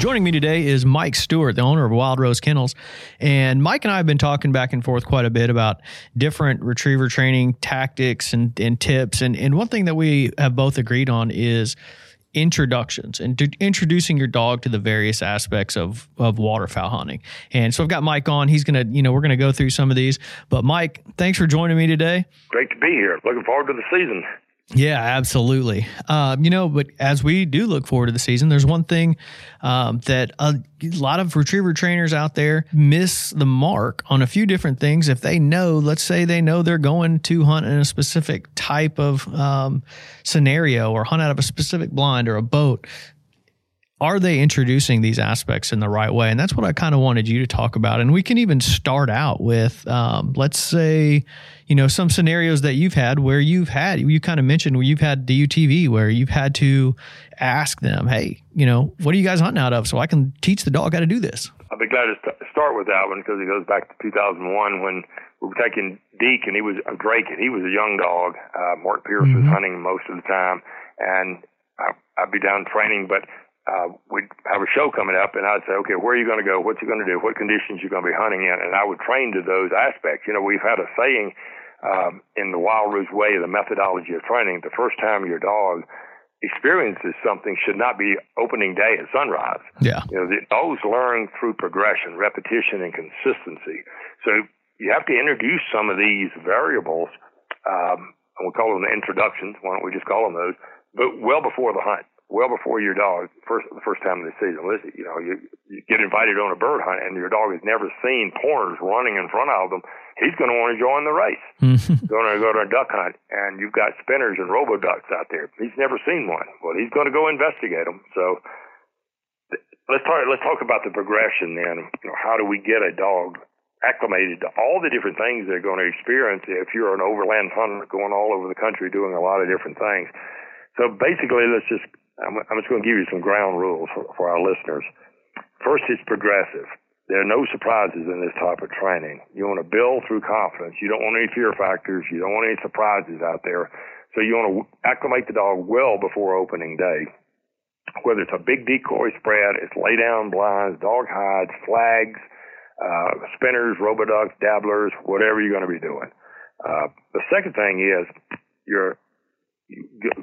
Joining me today is Mike Stewart, the owner of Wildrose Kennels. And Mike and I have been talking back and forth quite a bit about different retriever training tactics and, and tips. And, and one thing that we have both agreed on is introductions and introducing your dog to the various aspects of of waterfowl hunting. And so I've got Mike on. He's gonna, you know, we're gonna go through some of these. But Mike, thanks for joining me today. Great to be here. Looking forward to the season. Yeah, absolutely. Um, you know, but as we do look forward to the season, there's one thing um, that a, lot of retriever trainers out there miss the mark on a few different things. If they know, let's say they know they're going to hunt in a specific type of um, scenario or hunt out of a specific blind or a boat, are they introducing these aspects in the right way? And that's what I kind of wanted you to talk about. And we can even start out with, um, let's say, you know, some scenarios that you've had where you've had, you kind of mentioned where you've had DUTV, where you've had to ask them, hey, you know, what are you guys hunting out of? So I can teach the dog how to do this. I'll be glad to start with that one because it goes back to 2001 when we were taking Deke and he was a Drake and he was a young dog. Uh, Mark Pierce mm-hmm. was hunting most of the time and I, I'd be down training, but uh, we'd have a show coming up, and I'd say, okay, where are you going to go? What's you going to do? What conditions you going to be hunting in? And I would train to those aspects. You know, we've had a saying um, in the Wildrose way, the methodology of training. The first time your dog experiences something should not be opening day at sunrise. Yeah. You know, the dogs learn through progression, repetition, and consistency. So you have to introduce some of these variables. Um, and we call them the introductions. Why don't we just call them those? But well before the hunt well before your dog first the first time of the season. Listen, you know, you, you get invited on a bird hunt and your dog has never seen pointers running in front of them. He's going to want to join the race. Mm-hmm. going to go to a duck hunt and you've got spinners and robo ducks out there. He's never seen one. Well, he's going to go investigate them. So let's talk. Let's talk about the progression then. You know, how do we get a dog acclimated to all the different things they're going to experience if you're an overland hunter going all over the country doing a lot of different things. So basically, let's just I'm, I'm just going to give you some ground rules for, for our listeners. First, it's progressive. There are no surprises in this type of training. You want to build through confidence. You don't want any fear factors. You don't want any surprises out there. So you want to acclimate the dog well before opening day. Whether it's a big decoy spread, it's lay down blinds, dog hides, flags, uh, spinners, roboducks, dabblers, whatever you're going to be doing. Uh, the second thing is you're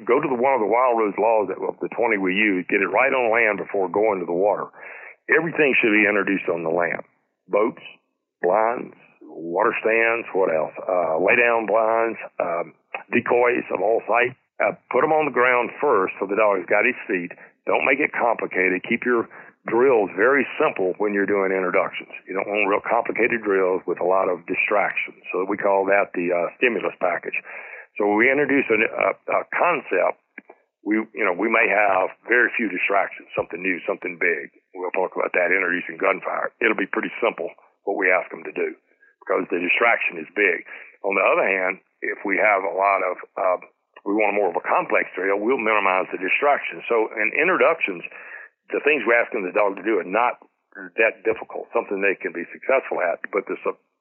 go to the one of the Wildrose laws of the 20 we use, get it right on land before going to the water. Everything should be introduced on the land. Boats, blinds, water stands, what else? Uh, lay down blinds, um, decoys of all sight. Uh, put them on the ground first so the dog's got his feet. Don't make it complicated. Keep your drills very simple when you're doing introductions. You don't want real complicated drills with a lot of distractions. So we call that the uh, stimulus package. So we introduce a, a, a concept, we you know we may have very few distractions, something new, something big. We'll talk about that introducing gunfire. It'll be pretty simple what we ask them to do because the distraction is big. On the other hand, if we have a lot of uh, we want more of a complex drill, we'll minimize the distraction. So in introductions, the things we're asking the dog to do are not that difficult, something they can be successful at. But the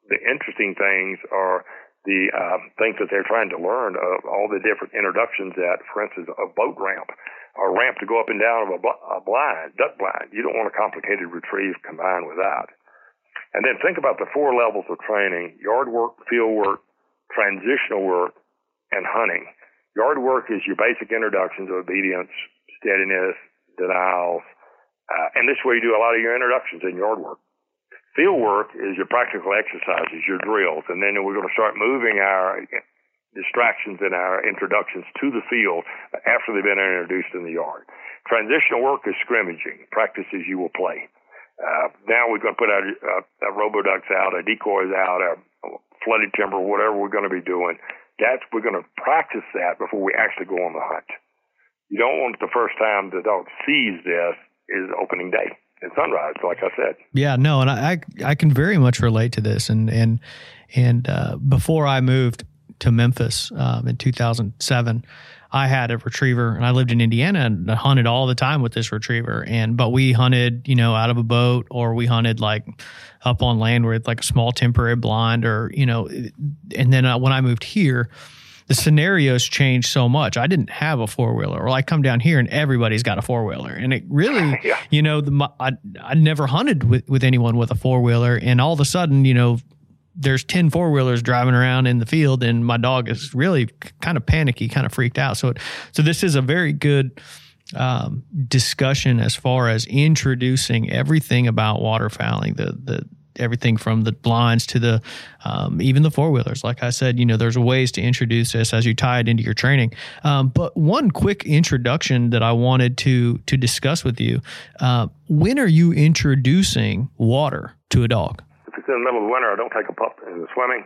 the interesting things are the uh, things that they're trying to learn of all the different introductions that, for instance, a boat ramp, a ramp to go up and down of a, a blind, duck blind. You don't want a complicated retrieve combined with that. And then think about the four levels of training yard work, field work, transitional work, and hunting. Yard work is your basic introductions of obedience, steadiness, denials, uh, and this way you do a lot of your introductions in yard work. Field work is your practical exercises, your drills, and then we're going to start moving our distractions and our introductions to the field after they've been introduced in the yard. Transitional work is scrimmaging, practices you will play. Uh, now we're going to put our, uh, our roboducks out, our decoys out, our flooded timber, whatever we're going to be doing. That's we're going to practice that before we actually go on the hunt. You don't want the first time the dog sees this is opening day and sunrise, like I said. Yeah, no, and I I can very much relate to this. And and and uh, before I moved to Memphis um, in 2007. I had a retriever and I lived in Indiana and I hunted all the time with this retriever. And, but we hunted, you know, out of a boat or we hunted like up on land with like a small temporary blind or, you know, and then uh, when I moved here, the scenarios change so much. I didn't have a four wheeler, or I come down here and everybody's got a four wheeler, and it really, yeah. you know, the I I never hunted with with anyone with a four wheeler, and all of a sudden, you know, there's 10 four wheelers driving around in the field, and my dog is really kind of panicky, kind of freaked out. So, so this is a very good um, discussion as far as introducing everything about waterfowling, the the everything from the blinds to the um, even the four wheelers. Like I said, you know, there's ways to introduce this as you tie it into your training. Um, but one quick introduction that I wanted to to discuss with you: uh, when are you introducing water to a dog? If it's in the middle of winter, I don't take a pup in the swimming.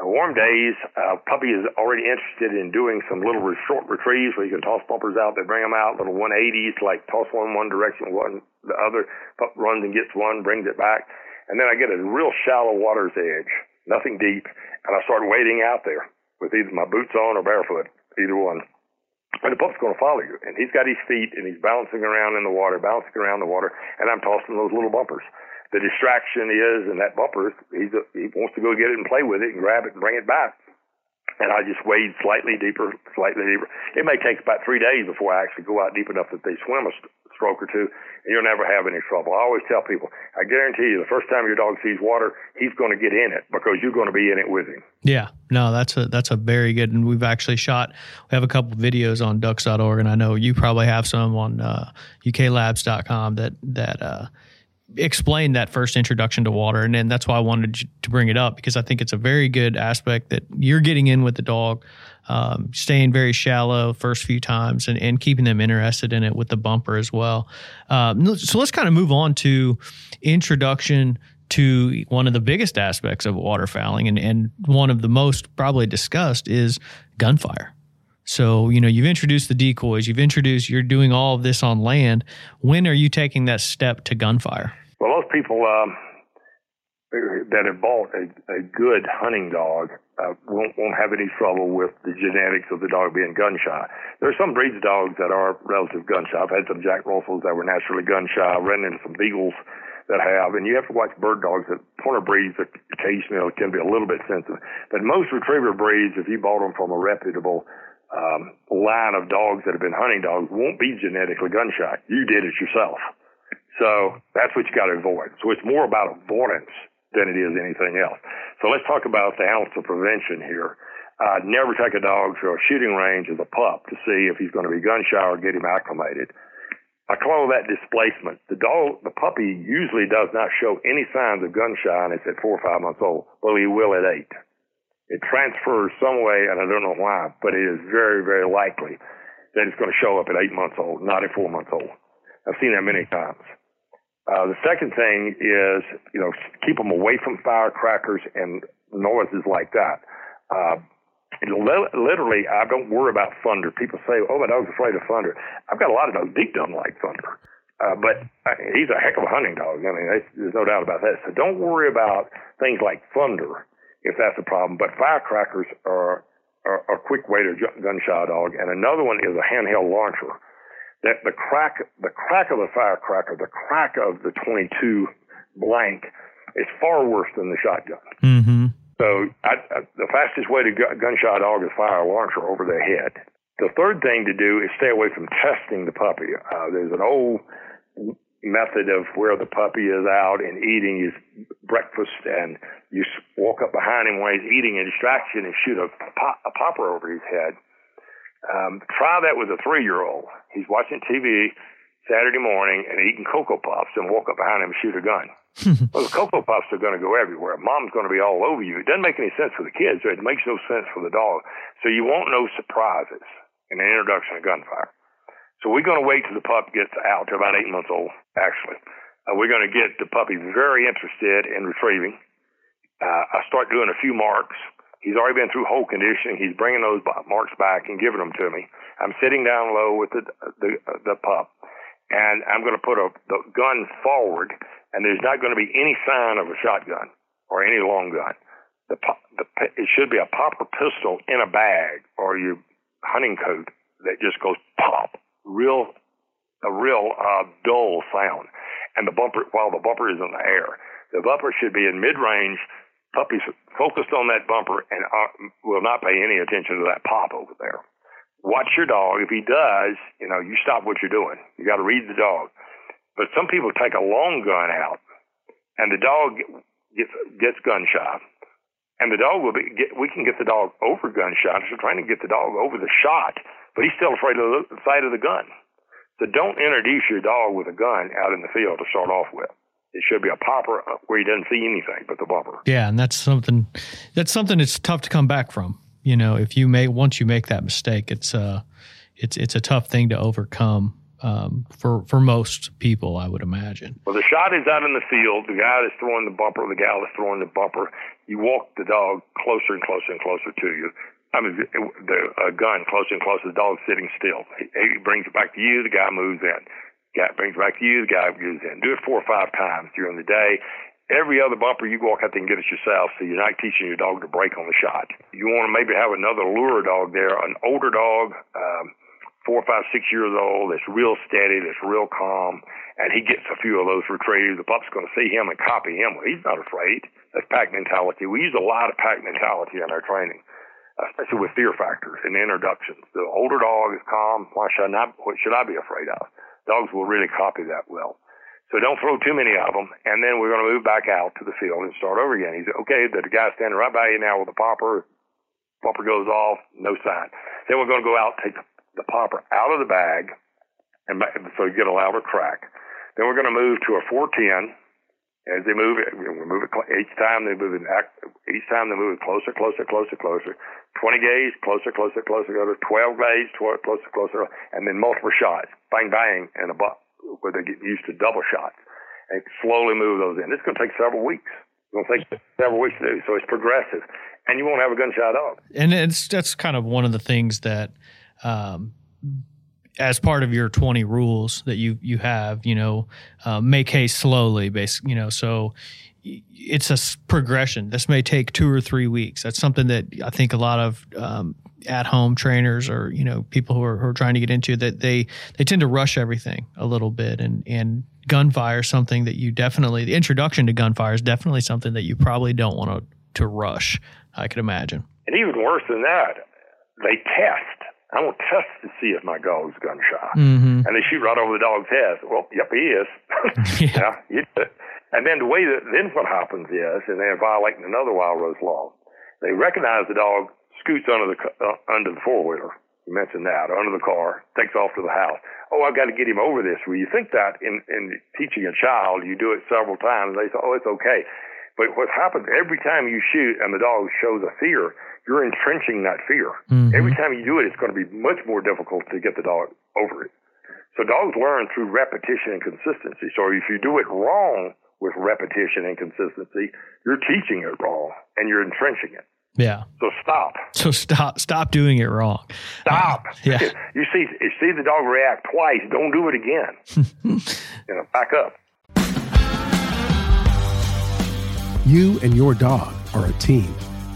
Uh, warm days, uh, puppy is already interested in doing some little short retrieves where you can toss bumpers out. They bring them out, little 180s, like toss one one direction, one the other. Pup runs and gets one, brings it back. And then I get a real shallow water's edge, nothing deep, and I start wading out there with either my boots on or barefoot, either one. And the pup's going to follow you. And he's got his feet and he's bouncing around in the water, bouncing around the water, and I'm tossing those little bumpers. The distraction is, and that bumper, he's a, he wants to go get it and play with it and grab it and bring it back. And I just wade slightly deeper, slightly deeper. It may take about three days before I actually go out deep enough that they swim a stroke or two, and you'll never have any trouble. I always tell people, I guarantee you, the first time your dog sees water, he's going to get in it because you're going to be in it with him. Yeah, no, that's a that's a very good, and we've actually shot. We have a couple videos on ducks.org, and I know you probably have some on uh, uklabs.com that that. Uh, explain that first introduction to water and then that's why i wanted to bring it up because i think it's a very good aspect that you're getting in with the dog um, staying very shallow first few times and, and keeping them interested in it with the bumper as well. Um, so let's kind of move on to introduction to one of the biggest aspects of waterfowling and, and one of the most probably discussed is gunfire. So, you know, you've introduced the decoys, you've introduced, you're doing all of this on land. When are you taking that step to gunfire? Well, most people um, that have bought a, a good hunting dog uh, won't, won't have any trouble with the genetics of the dog being gun shy. There are some breeds of dogs that are relative gun shy. I've had some Jack Russells that were naturally gun shy. I've run into some Beagles that have, and you have to watch bird dogs. That pointer breeds occasionally can be a little bit sensitive, but most retriever breeds, if you bought them from a reputable um, line of dogs that have been hunting dogs, won't be genetically gun shy. You did it yourself, so that's what you got to avoid. So it's more about avoidance than it is anything else. So let's talk about the ounce of prevention here. Uh, never take a dog to a shooting range as a pup to see if he's going to be gun shy or get him acclimated. I call that displacement. The dog, the puppy usually does not show any signs of gun shyness at four or five months old, but he will at eight. It transfers some way, and I don't know why, but it is very, very likely that it's going to show up at eight months old, not at four months old. I've seen that many times. Uh, the second thing is, you know, keep them away from firecrackers and noises like that. Uh, literally, I don't worry about thunder. People say, "Oh, my dog's afraid of thunder." I've got a lot of dogs. Deep don't like thunder, uh, but uh, he's a heck of a hunting dog. I mean, there's no doubt about that. So don't worry about things like thunder if that's a problem. But firecrackers are, are a quick way to gunshot a dog, and another one is a handheld launcher. That the crack, the crack of the firecracker, the crack of the 22 blank is far worse than the shotgun. Mm-hmm. So I, I, the fastest way to gu- gunshot a dog is fire a launcher over their head. The third thing to do is stay away from testing the puppy. Uh, there's an old method of where the puppy is out and eating his breakfast, and you walk up behind him while he's eating a distraction and shoot a, pop, a popper over his head. Um, try that with a three-year-old. He's watching TV Saturday morning and eating Cocoa Puffs and walk up behind him and shoot a gun. well, the Cocoa Puffs are going to go everywhere. Mom's going to be all over you. It doesn't make any sense for the kids. It makes no sense for the dog. So you won't know surprises in an introduction of gunfire. So we're going to wait till the pup gets out to about eight months old, actually. Uh, we're going to get the puppy very interested in retrieving. Uh, I start doing a few marks. He's already been through hole conditioning. He's bringing those marks back and giving them to me. I'm sitting down low with the the, the pup, and I'm going to put a, the gun forward and there's not going to be any sign of a shotgun or any long gun. The, the it should be a popper pistol in a bag or your hunting coat that just goes pop, real a real uh, dull sound, and the bumper while the bumper is in the air. The bumper should be in mid range. Puppies focused on that bumper and uh, will not pay any attention to that pop over there. Watch your dog. If he does, you know, you stop what you're doing. You got to read the dog. But some people take a long gun out, and the dog gets gets gun shot, and the dog will be. Get, we can get the dog over gunshot. So trying to get the dog over the shot, but he's still afraid of the sight of the gun. So don't introduce your dog with a gun out in the field to start off with. It should be a popper where he doesn't see anything but the bumper. Yeah, and that's something that's something that's tough to come back from. You know, if you make once you make that mistake, it's uh it's it's a tough thing to overcome um, for for most people, I would imagine. Well, the shot is out in the field. The guy that's throwing the bumper, the gal that's throwing the bumper. You walk the dog closer and closer and closer to you. I mean, the uh, gun closer and closer. The dog's sitting still. He, he brings it back to you. The guy moves in. Guy brings it back to you. The guy moves in. Do it four or five times during the day. Every other bumper you walk out there and get it yourself, so you're not teaching your dog to break on the shot. You want to maybe have another lure dog there, an older dog. Um, four, five, six years old, that's real steady, that's real calm, and he gets a few of those retrievers. The pup's going to see him and copy him. Well, he's not afraid. That's pack mentality. We use a lot of pack mentality in our training, especially with fear factors and introductions. The older dog is calm. Why should I not? What should I be afraid of? Dogs will really copy that well. So don't throw too many of them. And then we're going to move back out to the field and start over again. He said, okay, the guy's standing right by you now with the popper. Popper goes off, no sign. Then we're going to go out, take the popper out of the bag, and so you get a louder crack. Then we're going to move to a 410. As they move it, we move it each time they move it. Each time they move it closer, closer, closer, closer. 20 gauge, closer, closer, closer. Go to 12 gauge, 12, closer, closer, and then multiple shots, bang, bang, and a butt where they get used to double shots, and slowly move those in. It's going to take several weeks. It's going to take several weeks to do. So it's progressive, and you won't have a gunshot dog. And it's that's kind of one of the things that um, as part of your 20 rules that you you have you know uh, make hay slowly basically you know so it's a progression. This may take two or three weeks. That's something that i think a lot of um, at home trainers or you know people who are, who are, trying to get into that they they tend to rush everything a little bit and and gunfire is something that you definitely the introduction to gunfire is definitely something that you probably don't want to to rush i could imagine. And even worse than that they test I want to test to see if my dog's gun shy. Mm-hmm. And they shoot right over the dog's head. Well, yep, he is. yeah. yeah and then the way that then what happens is, and they're violating another Wildrose law. They recognize the dog scoots under the uh, under the four wheeler. You mentioned that under the car, takes off to the house. Oh, I've got to get him over this. Well, you think that in in teaching a child, you do it several times. They say, oh, it's okay. But what happens every time you shoot and the dog shows a fear, you're entrenching that fear. Mm-hmm. Every time you do it, it's going to be much more difficult to get the dog over it. So dogs learn through repetition and consistency. So if you do it wrong with repetition and consistency, you're teaching it wrong and you're entrenching it. Yeah. So stop. So stop. Stop doing it wrong. Stop. Uh, yeah. You see, you see the dog react twice. Don't do it again. you know, back up. You and your dog are a team.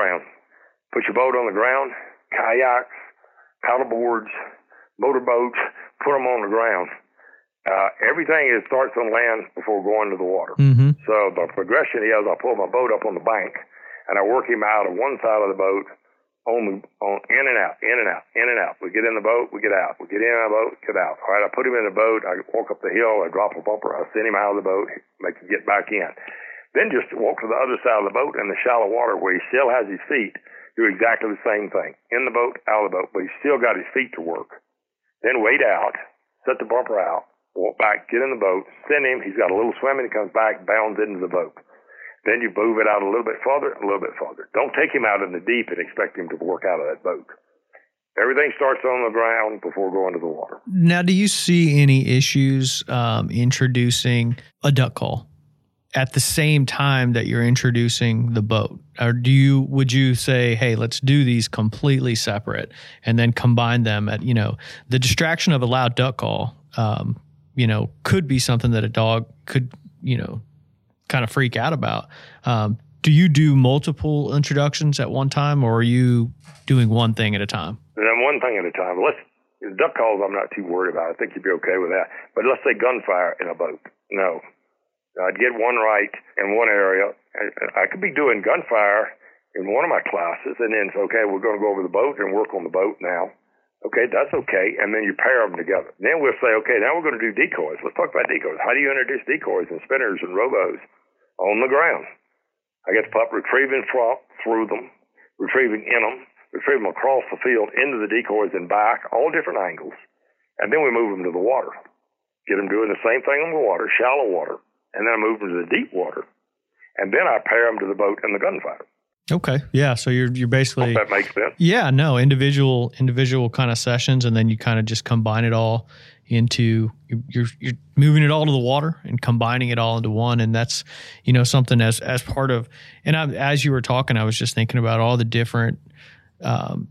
Ground. Put your boat on the ground, kayaks, paddle boards, motorboats, put them on the ground. Uh, everything is starts on land before going to the water. Mm-hmm. So the progression is I pull my boat up on the bank and I work him out of one side of the boat on the on in and out, in and out, in and out. We get in the boat, we get out. We get in the boat, get out. All right, I put him in the boat. I walk up the hill. I drop a bumper. I send him out of the boat, make him get back in. Then just walk to the other side of the boat in the shallow water where he still has his feet. Do exactly the same thing. In the boat, out of the boat, but he's still got his feet to work. Then wait out, set the bumper out, walk back, get in the boat, send him. He's got a little swimming. He comes back, bounds into the boat. Then you move it out a little bit farther, a little bit farther. Don't take him out in the deep and expect him to work out of that boat. Everything starts on the ground before going to the water. Now, do you see any issues um, introducing a duck call? At the same time that you're introducing the boat? Or do you would you say hey let's do these completely separate and then combine them at you know the distraction of a loud duck call um, you know could be something that a dog could you know kind of freak out about. Um, do you do multiple introductions at one time or are you doing one thing at a time? And one thing at a time. Let's duck calls i'm not too worried about. I think you'd be okay with that. But let's say gunfire in a boat. No I'd get one right in one area. I could be doing gunfire in one of my classes, and then it's okay. We're going to go over the boat and work on the boat now. Okay, that's okay. And then you pair them together. Then we'll say, okay, now we're going to do decoys. Let's talk about decoys. How do you introduce decoys and spinners and robos on the ground? I get the pup retrieving through them, retrieving in them, retrieving across the field into the decoys and back, all different angles. And then we move them to the water. Get them doing the same thing on the water, shallow water and then I move them to the deep water, and then I pair them to the boat and the gunfighter. Okay, yeah. So you're you're basically Hope that makes sense. Yeah, no individual individual kind of sessions, and then you kind of just combine it all into you're you're moving it all to the water and combining it all into one, and that's you know something as as part of. And I, as you were talking, I was just thinking about all the different um,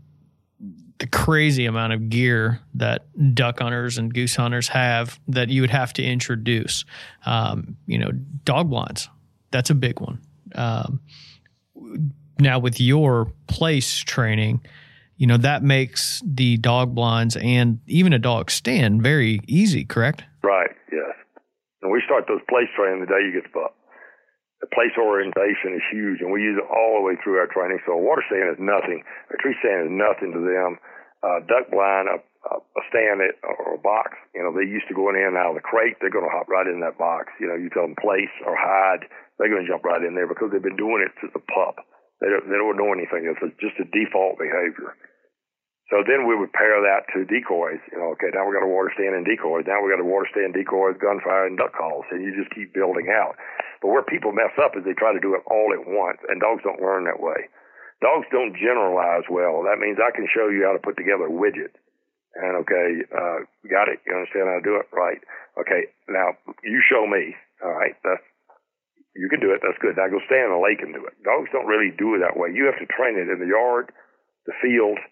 the crazy amount of gear that duck hunters and goose hunters have that you would have to introduce. Um, you know, dog blinds, that's a big one. Um, now, with your place training, you know, that makes the dog blinds and even a dog stand very easy, correct? Right, yes. And we start those place training the day you get the pup. The place orientation is huge, and we use it all the way through our training. So water stand is nothing. A tree stand is nothing to them uh, duck blind, a, a stand it, or a box. You know, they used to go in and out of the crate. They're going to hop right in that box. You know, you tell them place or hide, they're going to jump right in there because they've been doing it since a pup. They don't, they don't know anything. It's just a default behavior. So then we would pair that to decoys. You know, okay, now we got a water stand and decoys. Now we got a water stand, decoys, gunfire, and duck calls, and you just keep building out. But where people mess up is they try to do it all at once, and dogs don't learn that way. Dogs don't generalize well. That means I can show you how to put together a widget. And okay, uh, got it. You understand how to do it? Right. Okay. Now you show me. All right. That's, you can do it. That's good. Now go stand in the lake and do it. Dogs don't really do it that way. You have to train it in the yard, the field,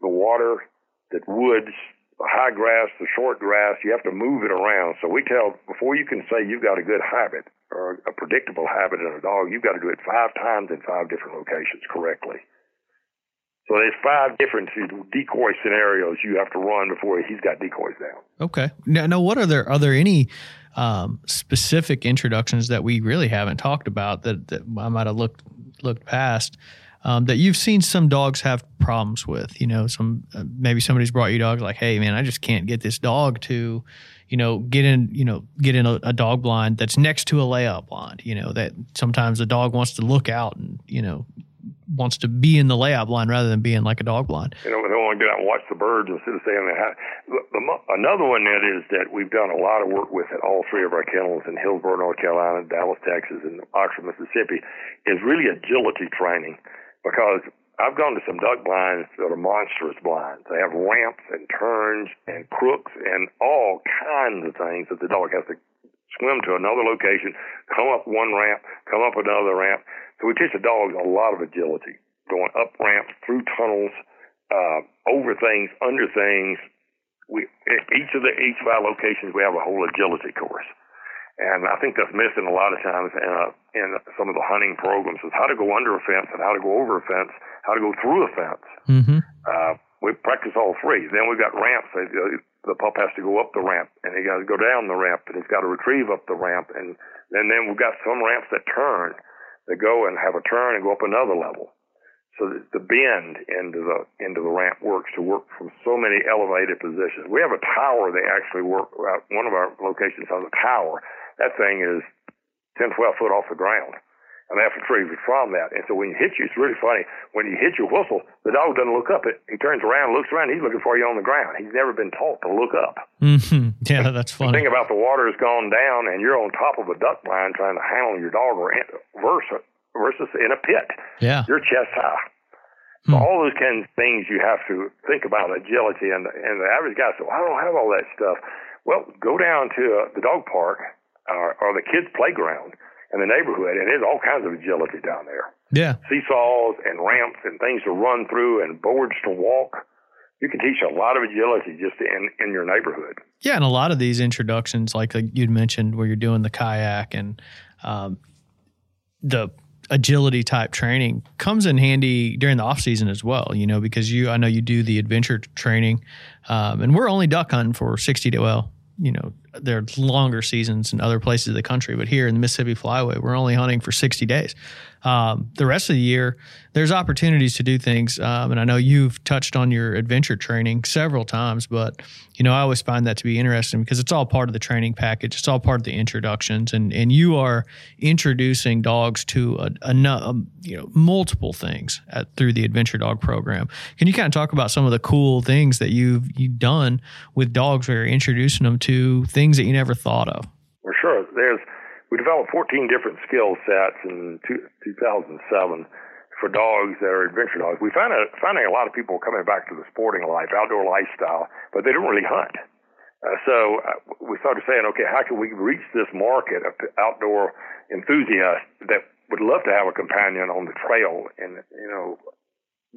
the, water, the woods, the high grass, the short grass. You have to move it around. So we tell before you can say you've got a good habit, or a predictable habit in a dog, you've got to do it five times in five different locations correctly. So there's five different decoy scenarios you have to run before he's got decoys down. Okay. Now, now what are there? Are there any um, specific introductions that we really haven't talked about that, that I might have looked looked past? Um, that you've seen some dogs have problems with. You know, some uh, maybe somebody's brought you dogs like, hey man, I just can't get this dog to you know, get in, you know, get in a, a, dog blind that's next to a layout blind. You know, that sometimes the dog wants to look out and, you know, wants to be in the layout blind rather than being like a dog blind. You know, they want to get out and watch the birds instead of staying in. Another one that is that we've done a lot of work with at all three of our kennels in Hillsborough, North Carolina, Dallas, Texas, and Oxford, Mississippi, is really agility training because I've gone to some duck blinds that are monstrous blinds. They have ramps and turns and crooks and all kinds of things that the dog has to swim to another location, come up one ramp, come up another ramp. So we teach the dog a lot of agility, going up ramps, through tunnels, uh, over things, under things. We each of the each of our locations we have a whole agility course. And I think that's missing a lot of times in, uh, in some of the hunting programs is how to go under a fence and how to go over a fence, how to go through a fence. Mm-hmm. Uh, we practice all three. Then we've got ramps. The pup has to go up the ramp and he got to go down the ramp and he's got to retrieve up the ramp. And, and then we've got some ramps that turn, that go and have a turn and go up another level. So that the bend into the into the ramp works to work from so many elevated positions. We have a tower. They actually work. One of our locations has a tower that thing is 10, 12 foot off the ground. And they have to retrieve it from that. And so when you hit you, it's really funny. When you hit your whistle, the dog doesn't look up. It he turns around, looks around. He's looking for you on the ground. He's never been taught to look up. Mm-hmm. Yeah, that's funny. The thing about the water has gone down, and you're on top of a duck blind trying to handle your dog, or versus versus in a pit. Yeah, you're chest high. So hmm. all those kinds of things you have to think about agility, and and the average guy says, well, "I don't have all that stuff." Well, go down to uh, the dog park or, or the kids' playground in the neighborhood, and there's all kinds of agility down there. Yeah, seesaws and ramps and things to run through and boards to walk. You can teach a lot of agility just in in your neighborhood. Yeah, and a lot of these introductions, like you'd mentioned, where you're doing the kayak and um, the agility type training comes in handy during the off season as well, you know, because you, I know you do the adventure training, um, and we're only duck hunting for 60 to, well, you know, there are longer seasons in other places of the country, but here in the Mississippi Flyway, we're only hunting for 60 days. Um, the rest of the year, there's opportunities to do things. Um, and I know you've touched on your adventure training several times, but you know I always find that to be interesting because it's all part of the training package. It's all part of the introductions, and and you are introducing dogs to a, a, a um, you know multiple things at, through the Adventure Dog program. Can you kind of talk about some of the cool things that you've you've done with dogs, where you're introducing them to things that you never thought of? Well, sure. There's we developed 14 different skill sets in two, 2007 for dogs that are adventure dogs. We found a, finding a lot of people coming back to the sporting life, outdoor lifestyle, but they don't really hunt. Uh, so uh, we started saying, okay, how can we reach this market of outdoor enthusiasts that would love to have a companion on the trail and you know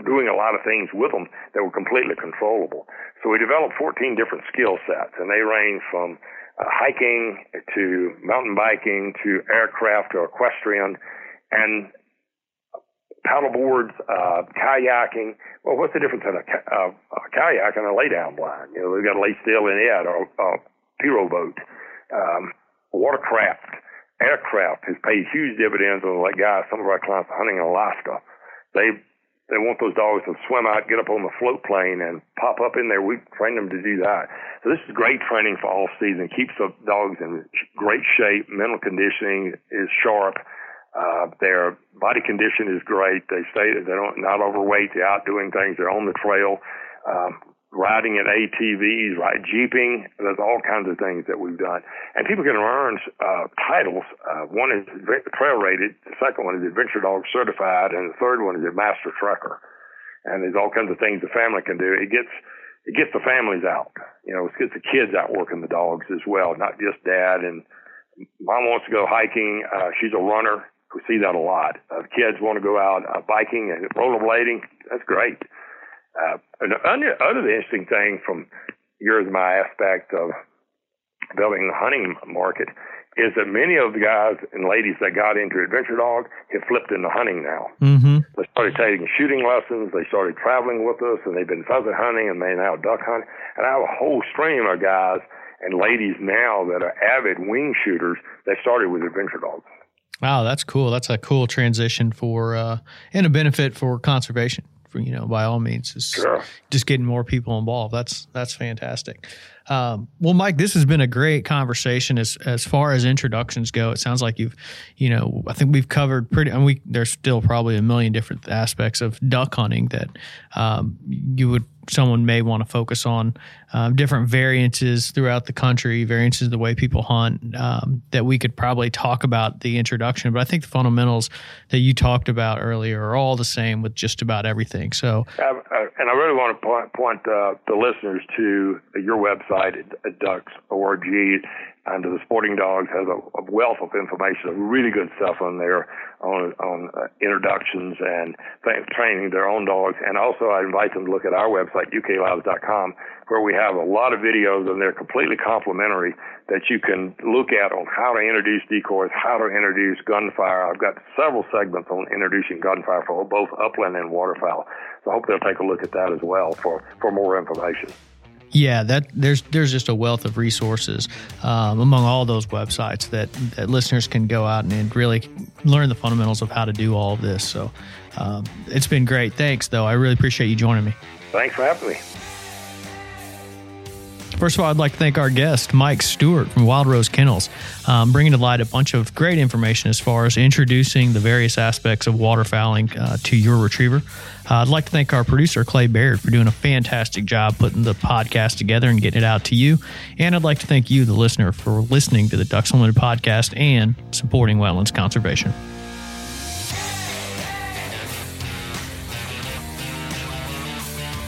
doing a lot of things with them that were completely controllable. So we developed 14 different skill sets, and they range from uh, hiking to mountain biking to aircraft to equestrian and paddle boards, uh, kayaking. Well, what's the difference in a, uh, a kayak and a lay down blind? You know, we've got to lay still in it or a pirogue boat, um, watercraft aircraft has paid huge dividends on like guys, some of our clients are hunting in Alaska. They they want those dogs to swim out, get up on the float plane, and pop up in there. We train them to do that. So this is great training for all season. Keeps the dogs in great shape. Mental conditioning is sharp. Uh, their body condition is great. They stay. They don't not overweight. They're out doing things. They're on the trail. Um, riding in ATVs, right, jeeping. There's all kinds of things that we've done, and people can earn uh, titles. Uh, one is trail rated, the second one is Adventure Dog certified, and the third one is a Master Trekker. And there's all kinds of things the family can do. It gets it gets the families out. You know, it gets the kids out working the dogs as well, not just dad. And mom wants to go hiking. Uh, she's a runner. We see that a lot. Uh, kids want to go out uh, biking and rollerblading. That's great. Uh, another, other interesting thing from yours my aspect of building the hunting market is that many of the guys and ladies that got into adventure dog have flipped into hunting now. Mm-hmm. They started taking shooting lessons. They started traveling with us, and they've been pheasant hunting, and they now duck hunt. And I have a whole stream of guys and ladies now that are avid wing shooters that started with adventure dogs. Wow, that's cool. That's a cool transition for uh, and a benefit for conservation you know, by all means, is sure. just getting more people involved. That's that's fantastic. Um, well, Mike, this has been a great conversation as as far as introductions go. It sounds like you've, you know, I think we've covered pretty. And we there's still probably a million different aspects of duck hunting that um, you would someone may want to focus on um, different variances throughout the country, variances of the way people hunt um, that we could probably talk about the introduction. But I think the fundamentals that you talked about earlier are all the same with just about everything. So, and I really want to point, point uh, the listeners to your website at, ducks.org and the Sporting Dogs has a, a wealth of information, really good stuff on there on on uh, introductions and th- training their own dogs. And also, I invite them to look at our website uklabs.com, where we have a lot of videos and they're completely complimentary that you can look at on how to introduce decoys, how to introduce gunfire. I've got several segments on introducing gunfire for both upland and waterfowl. So I hope they'll take a look at that as well for, for more information. Yeah, that there's there's just a wealth of resources um, among all those websites that, that listeners can go out and, and, really learn the fundamentals of how to do all of this. So um, it's been great. Thanks, though. I really appreciate you joining me. Thanks for having me. First of all, I'd like to thank our guest, Mike Stewart from Wildrose Kennels, um, bringing to light a bunch of great information as far as introducing the various aspects of waterfowling uh, to your retriever. Uh, I'd like to thank our producer, Clay Baird, for doing a fantastic job putting the podcast together and getting it out to you. And I'd like to thank you, the listener, for listening to the Ducks Unlimited podcast and supporting wetlands conservation.